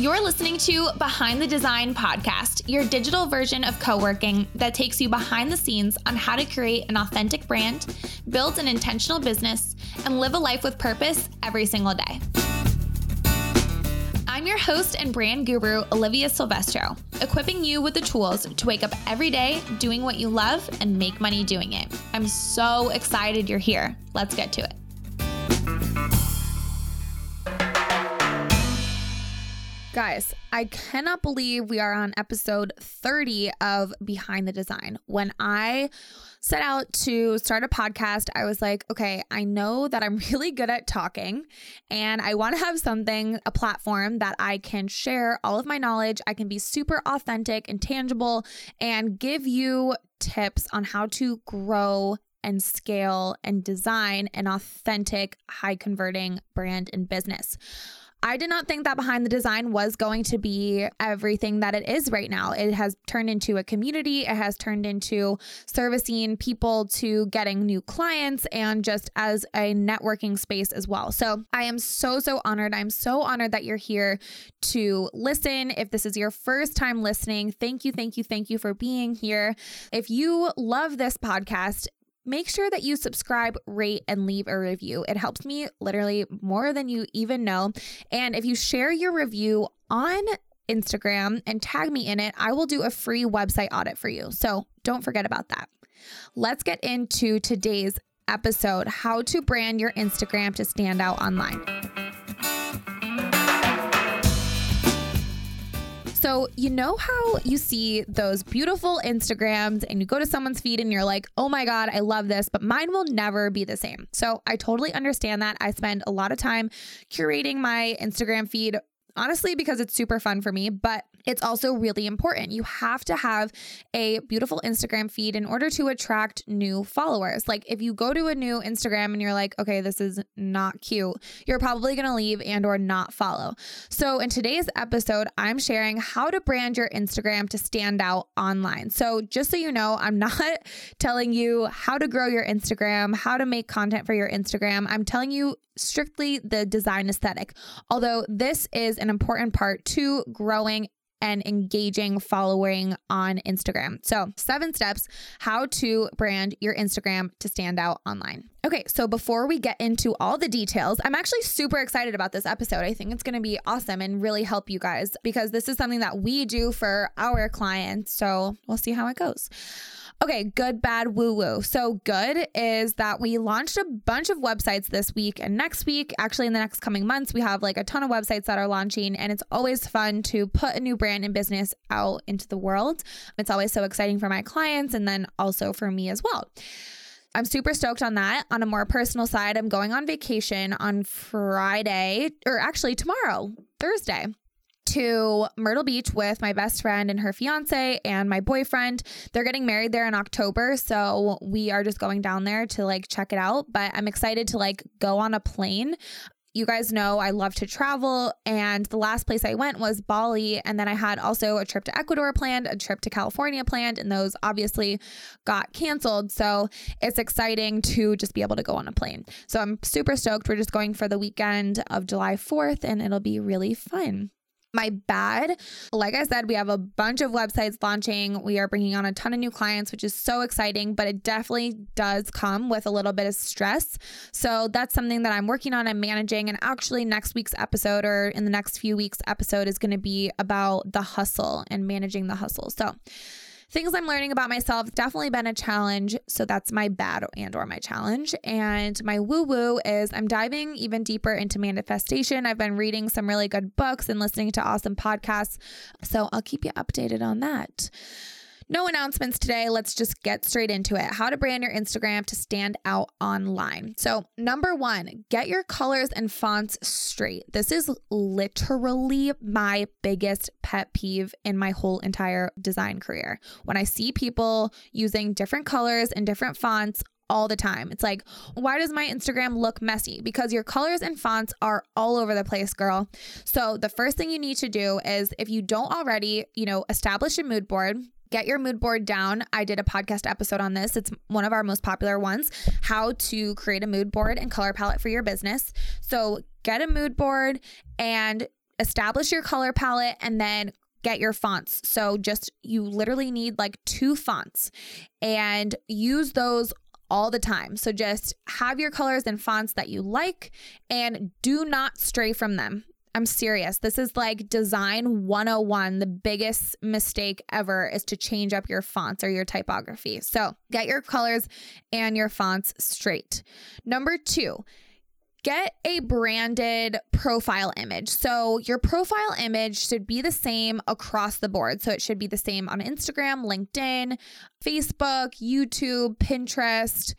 You're listening to Behind the Design podcast, your digital version of co working that takes you behind the scenes on how to create an authentic brand, build an intentional business, and live a life with purpose every single day. I'm your host and brand guru, Olivia Silvestro, equipping you with the tools to wake up every day doing what you love and make money doing it. I'm so excited you're here. Let's get to it. Guys, I cannot believe we are on episode 30 of Behind the Design. When I set out to start a podcast, I was like, okay, I know that I'm really good at talking and I want to have something, a platform that I can share all of my knowledge. I can be super authentic and tangible and give you tips on how to grow and scale and design an authentic, high converting brand and business. I did not think that behind the design was going to be everything that it is right now. It has turned into a community, it has turned into servicing people to getting new clients and just as a networking space as well. So I am so, so honored. I'm so honored that you're here to listen. If this is your first time listening, thank you, thank you, thank you for being here. If you love this podcast, make sure that you subscribe, rate, and leave a review. It helps me literally more than you even know. And if you share your review on Instagram and tag me in it, I will do a free website audit for you. So don't forget about that. Let's get into today's episode how to brand your Instagram to stand out online. So, you know how you see those beautiful Instagrams and you go to someone's feed and you're like, oh my God, I love this, but mine will never be the same. So, I totally understand that. I spend a lot of time curating my Instagram feed honestly because it's super fun for me, but it's also really important. You have to have a beautiful Instagram feed in order to attract new followers. Like if you go to a new Instagram and you're like, "Okay, this is not cute." You're probably going to leave and or not follow. So in today's episode, I'm sharing how to brand your Instagram to stand out online. So just so you know, I'm not telling you how to grow your Instagram, how to make content for your Instagram. I'm telling you strictly the design aesthetic. Although this is an important part to growing and engaging following on Instagram. So, seven steps how to brand your Instagram to stand out online. Okay, so before we get into all the details, I'm actually super excited about this episode. I think it's going to be awesome and really help you guys because this is something that we do for our clients. So, we'll see how it goes. Okay, good, bad, woo woo. So, good is that we launched a bunch of websites this week and next week. Actually, in the next coming months, we have like a ton of websites that are launching, and it's always fun to put a new brand and business out into the world. It's always so exciting for my clients and then also for me as well. I'm super stoked on that. On a more personal side, I'm going on vacation on Friday, or actually tomorrow, Thursday to Myrtle Beach with my best friend and her fiance and my boyfriend. They're getting married there in October, so we are just going down there to like check it out, but I'm excited to like go on a plane. You guys know I love to travel, and the last place I went was Bali. And then I had also a trip to Ecuador planned, a trip to California planned, and those obviously got canceled. So it's exciting to just be able to go on a plane. So I'm super stoked. We're just going for the weekend of July 4th, and it'll be really fun my bad. Like I said, we have a bunch of websites launching. We are bringing on a ton of new clients, which is so exciting, but it definitely does come with a little bit of stress. So that's something that I'm working on and managing. And actually, next week's episode or in the next few weeks' episode is going to be about the hustle and managing the hustle. So, things I'm learning about myself definitely been a challenge. So that's my bad and or my challenge. And my woo woo is I'm diving even deeper into manifestation. I've been reading some really good books and listening to awesome podcasts. So I'll keep you updated on that. No announcements today. Let's just get straight into it. How to brand your Instagram to stand out online. So, number one, get your colors and fonts straight. This is literally my biggest pet peeve in my whole entire design career. When I see people using different colors and different fonts all the time. It's like, why does my Instagram look messy? Because your colors and fonts are all over the place, girl. So, the first thing you need to do is if you don't already, you know, establish a mood board get your mood board down. I did a podcast episode on this. It's one of our most popular ones how to create a mood board and color palette for your business. So, get a mood board and establish your color palette and then get your fonts. So just you literally need like two fonts and use those all the time. So just have your colors and fonts that you like and do not stray from them. I'm serious. This is like design 101. The biggest mistake ever is to change up your fonts or your typography. So get your colors and your fonts straight. Number two, get a branded profile image. So your profile image should be the same across the board. So it should be the same on Instagram, LinkedIn, Facebook, YouTube, Pinterest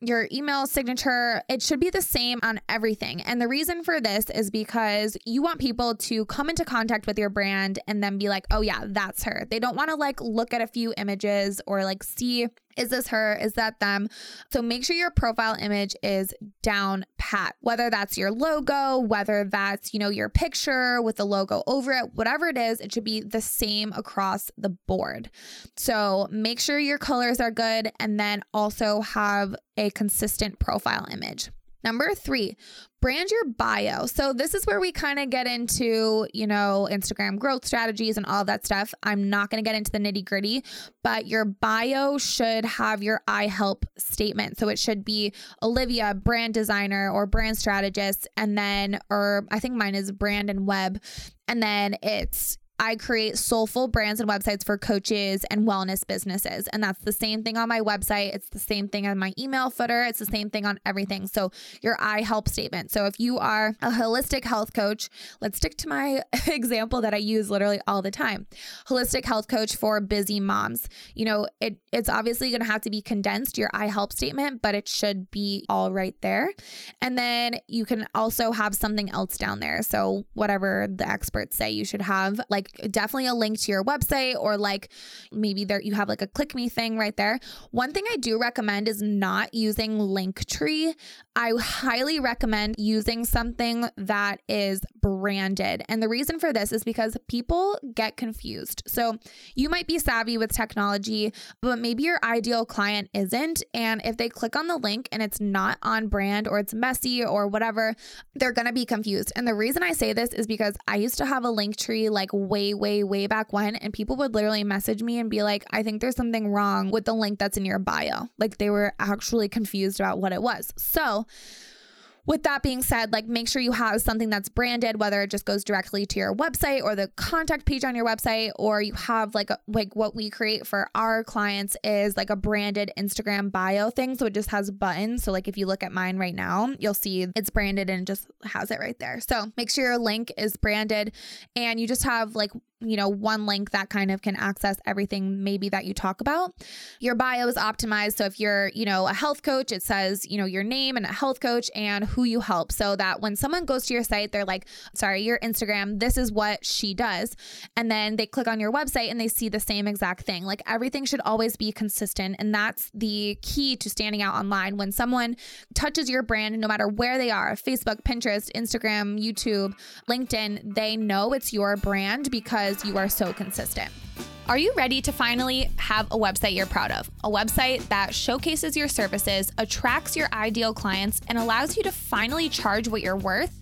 your email signature, it should be the same on everything. And the reason for this is because you want people to come into contact with your brand and then be like, oh, yeah, that's her. They don't want to like look at a few images or like see is this her? Is that them? So make sure your profile image is down pat, whether that's your logo, whether that's, you know, your picture with the logo over it, whatever it is, it should be the same across the board. So make sure your colors are good and then also have a consistent profile image. Number three, brand your bio. So, this is where we kind of get into, you know, Instagram growth strategies and all that stuff. I'm not going to get into the nitty gritty, but your bio should have your I help statement. So, it should be Olivia, brand designer or brand strategist. And then, or I think mine is brand and web. And then it's I create soulful brands and websites for coaches and wellness businesses. And that's the same thing on my website. It's the same thing on my email footer. It's the same thing on everything. So, your I help statement. So, if you are a holistic health coach, let's stick to my example that I use literally all the time holistic health coach for busy moms. You know, it, it's obviously going to have to be condensed, your I help statement, but it should be all right there. And then you can also have something else down there. So, whatever the experts say you should have, like definitely a link to your website or like maybe there you have like a click me thing right there. One thing I do recommend is not using Linktree. I highly recommend using something that is branded. And the reason for this is because people get confused. So you might be savvy with technology, but maybe your ideal client isn't. And if they click on the link and it's not on brand or it's messy or whatever, they're going to be confused. And the reason I say this is because I used to have a Linktree like way way, way, way back when, and people would literally message me and be like, I think there's something wrong with the link that's in your bio. Like they were actually confused about what it was. So, with that being said, like make sure you have something that's branded, whether it just goes directly to your website or the contact page on your website, or you have like a, like what we create for our clients is like a branded Instagram bio thing. So it just has buttons. So like if you look at mine right now, you'll see it's branded and just has it right there. So make sure your link is branded and you just have like you know, one link that kind of can access everything maybe that you talk about. Your bio is optimized. So if you're, you know, a health coach, it says, you know, your name and a health coach and who you help so that when someone goes to your site, they're like, sorry, your Instagram, this is what she does. And then they click on your website and they see the same exact thing. Like everything should always be consistent. And that's the key to standing out online. When someone touches your brand, no matter where they are Facebook, Pinterest, Instagram, YouTube, LinkedIn, they know it's your brand because because you are so consistent. Are you ready to finally have a website you're proud of? A website that showcases your services, attracts your ideal clients, and allows you to finally charge what you're worth?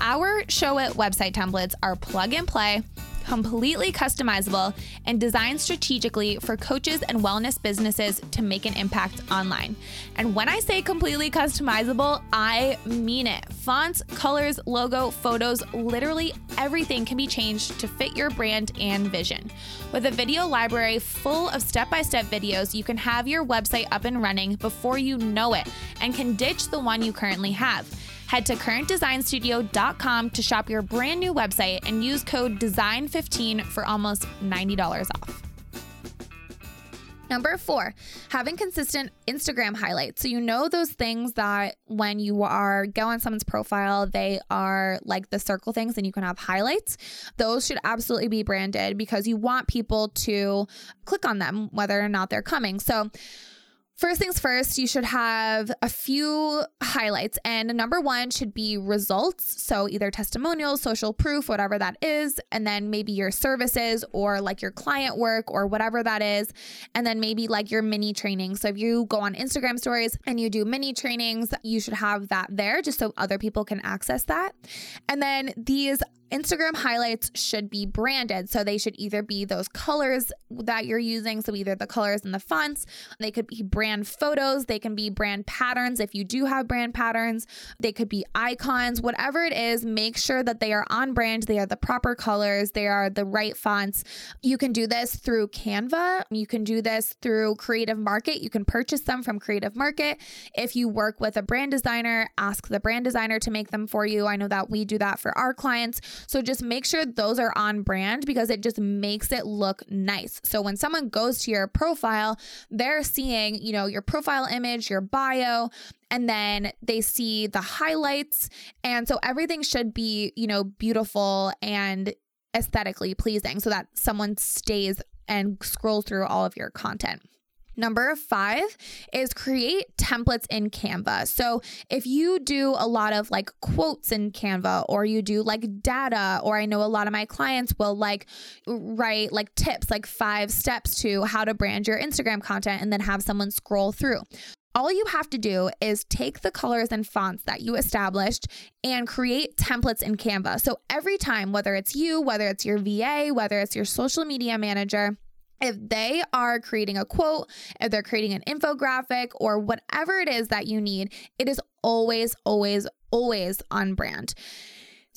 Our Showit website templates are plug and play completely customizable, and designed strategically for coaches and wellness businesses to make an impact online. And when I say completely customizable, I mean it. Fonts, colors, logo, photos, literally everything can be changed to fit your brand and vision. With a video library full of step by step videos, you can have your website up and running before you know it and can ditch the one you currently have. Head to currentdesignstudio.com to shop your brand new website and use code DESIGN15 for almost $90 off. Number four, having consistent Instagram highlights. So you know those things that when you are go on someone's profile, they are like the circle things and you can have highlights. Those should absolutely be branded because you want people to click on them whether or not they're coming. So First things first, you should have a few highlights, and number one should be results. So, either testimonials, social proof, whatever that is, and then maybe your services or like your client work or whatever that is. And then maybe like your mini training. So, if you go on Instagram stories and you do mini trainings, you should have that there just so other people can access that. And then these Instagram highlights should be branded. So they should either be those colors that you're using. So either the colors and the fonts, they could be brand photos, they can be brand patterns if you do have brand patterns, they could be icons, whatever it is, make sure that they are on brand, they are the proper colors, they are the right fonts. You can do this through Canva, you can do this through Creative Market, you can purchase them from Creative Market. If you work with a brand designer, ask the brand designer to make them for you. I know that we do that for our clients. So just make sure those are on brand because it just makes it look nice. So when someone goes to your profile, they're seeing, you know, your profile image, your bio, and then they see the highlights. And so everything should be, you know, beautiful and aesthetically pleasing so that someone stays and scrolls through all of your content. Number five is create templates in Canva. So if you do a lot of like quotes in Canva or you do like data, or I know a lot of my clients will like write like tips, like five steps to how to brand your Instagram content and then have someone scroll through. All you have to do is take the colors and fonts that you established and create templates in Canva. So every time, whether it's you, whether it's your VA, whether it's your social media manager, if they are creating a quote, if they're creating an infographic, or whatever it is that you need, it is always, always, always on brand.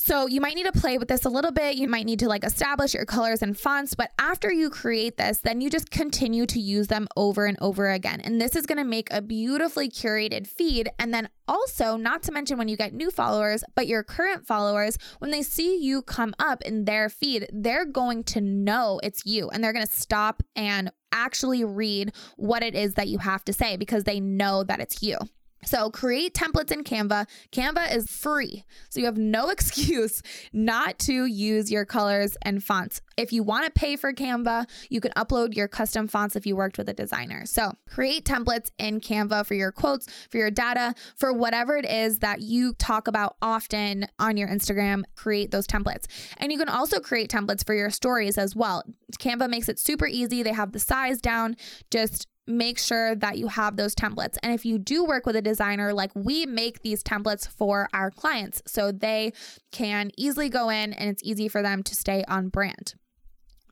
So you might need to play with this a little bit. You might need to like establish your colors and fonts, but after you create this, then you just continue to use them over and over again. And this is going to make a beautifully curated feed. And then also, not to mention when you get new followers, but your current followers, when they see you come up in their feed, they're going to know it's you and they're going to stop and actually read what it is that you have to say because they know that it's you. So create templates in Canva. Canva is free. So you have no excuse not to use your colors and fonts. If you want to pay for Canva, you can upload your custom fonts if you worked with a designer. So create templates in Canva for your quotes, for your data, for whatever it is that you talk about often on your Instagram, create those templates. And you can also create templates for your stories as well. Canva makes it super easy. They have the size down. Just make sure that you have those templates. And if you do work with a designer, like we make these templates for our clients so they can easily go in and it's easy for them to stay on brand.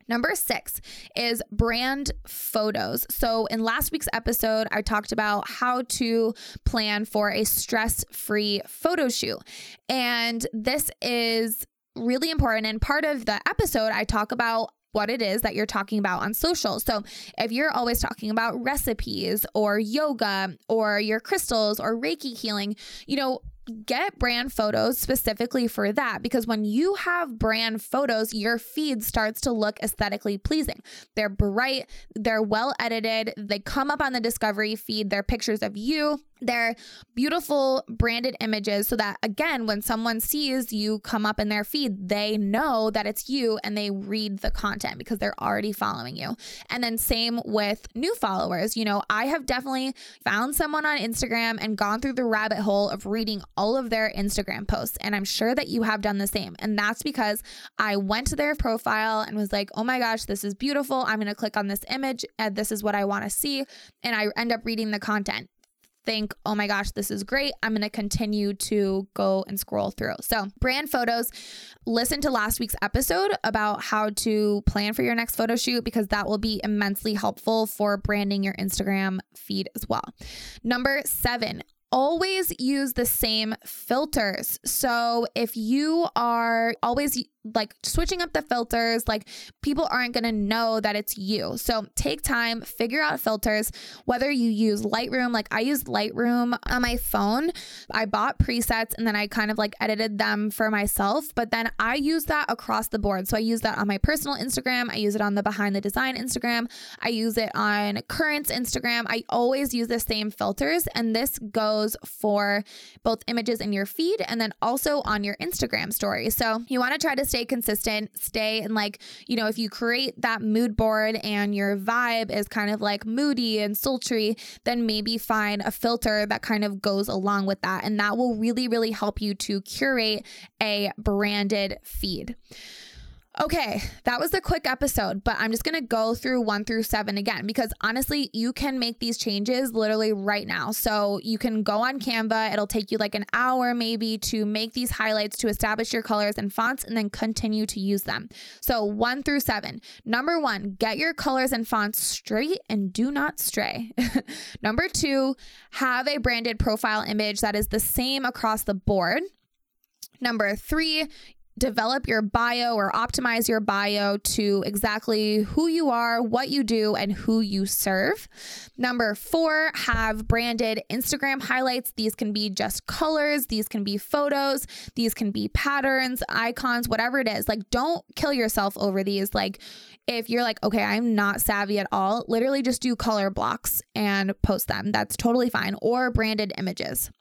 Number six is brand photos. So, in last week's episode, I talked about how to plan for a stress free photo shoot. And this is really important. And part of the episode, I talk about what it is that you're talking about on social. So if you're always talking about recipes or yoga or your crystals or Reiki healing, you know, get brand photos specifically for that because when you have brand photos, your feed starts to look aesthetically pleasing. They're bright, they're well edited, they come up on the discovery feed, they're pictures of you they're beautiful branded images so that again when someone sees you come up in their feed they know that it's you and they read the content because they're already following you and then same with new followers you know i have definitely found someone on instagram and gone through the rabbit hole of reading all of their instagram posts and i'm sure that you have done the same and that's because i went to their profile and was like oh my gosh this is beautiful i'm going to click on this image and this is what i want to see and i end up reading the content think, oh my gosh, this is great. I'm going to continue to go and scroll through. So, brand photos, listen to last week's episode about how to plan for your next photo shoot because that will be immensely helpful for branding your Instagram feed as well. Number seven, always use the same filters. So if you are always like switching up the filters, like people aren't going to know that it's you. So take time, figure out filters, whether you use Lightroom, like I use Lightroom on my phone. I bought presets and then I kind of like edited them for myself, but then I use that across the board. So I use that on my personal Instagram, I use it on the behind the design Instagram, I use it on currents Instagram. I always use the same filters and this goes for both images in your feed and then also on your Instagram story. So you want to try to stay consistent, stay and like, you know, if you create that mood board and your vibe is kind of like moody and sultry, then maybe find a filter that kind of goes along with that. And that will really, really help you to curate a branded feed. Okay, that was a quick episode, but I'm just gonna go through one through seven again because honestly, you can make these changes literally right now. So you can go on Canva, it'll take you like an hour maybe to make these highlights to establish your colors and fonts and then continue to use them. So one through seven. Number one, get your colors and fonts straight and do not stray. Number two, have a branded profile image that is the same across the board. Number three, develop your bio or optimize your bio to exactly who you are, what you do, and who you serve. Number four, have branded Instagram highlights. These can be just colors, these can be photos, these can be patterns, icons, whatever it is. Like, don't kill yourself over these. Like, if you're like, okay, I'm not savvy at all, literally just do color blocks and post them. That's totally fine. Or branded images.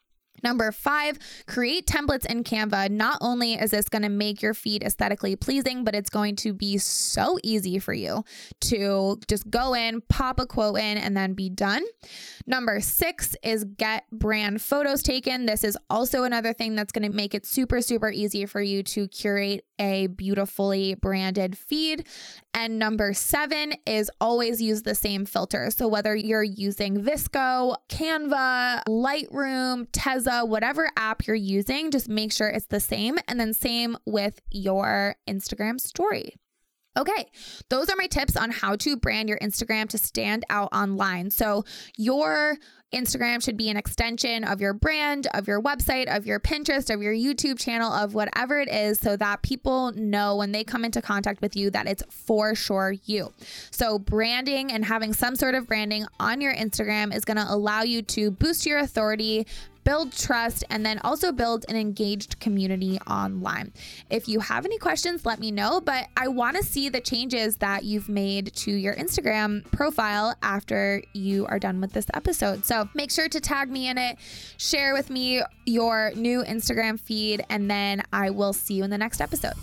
Number five, create templates in Canva. Not only is this going to make your feed aesthetically pleasing, but it's going to be so easy for you to just go in, pop a quote in, and then be done. Number six is get brand photos taken. This is also another thing that's going to make it super, super easy for you to curate a beautifully branded feed. And number seven is always use the same filter. So whether you're using VSCO, Canva, Lightroom, Tezza, Uh, whatever app you're using, just make sure it's the same. And then same with your Instagram story. Okay, those are my tips on how to brand your Instagram to stand out online. So, your Instagram should be an extension of your brand, of your website, of your Pinterest, of your YouTube channel, of whatever it is, so that people know when they come into contact with you that it's for sure you. So, branding and having some sort of branding on your Instagram is going to allow you to boost your authority, build trust, and then also build an engaged community online. If you have any questions, let me know. But I want to see the changes that you've made to your Instagram profile after you are done with this episode. So make sure to tag me in it, share with me your new Instagram feed, and then I will see you in the next episode.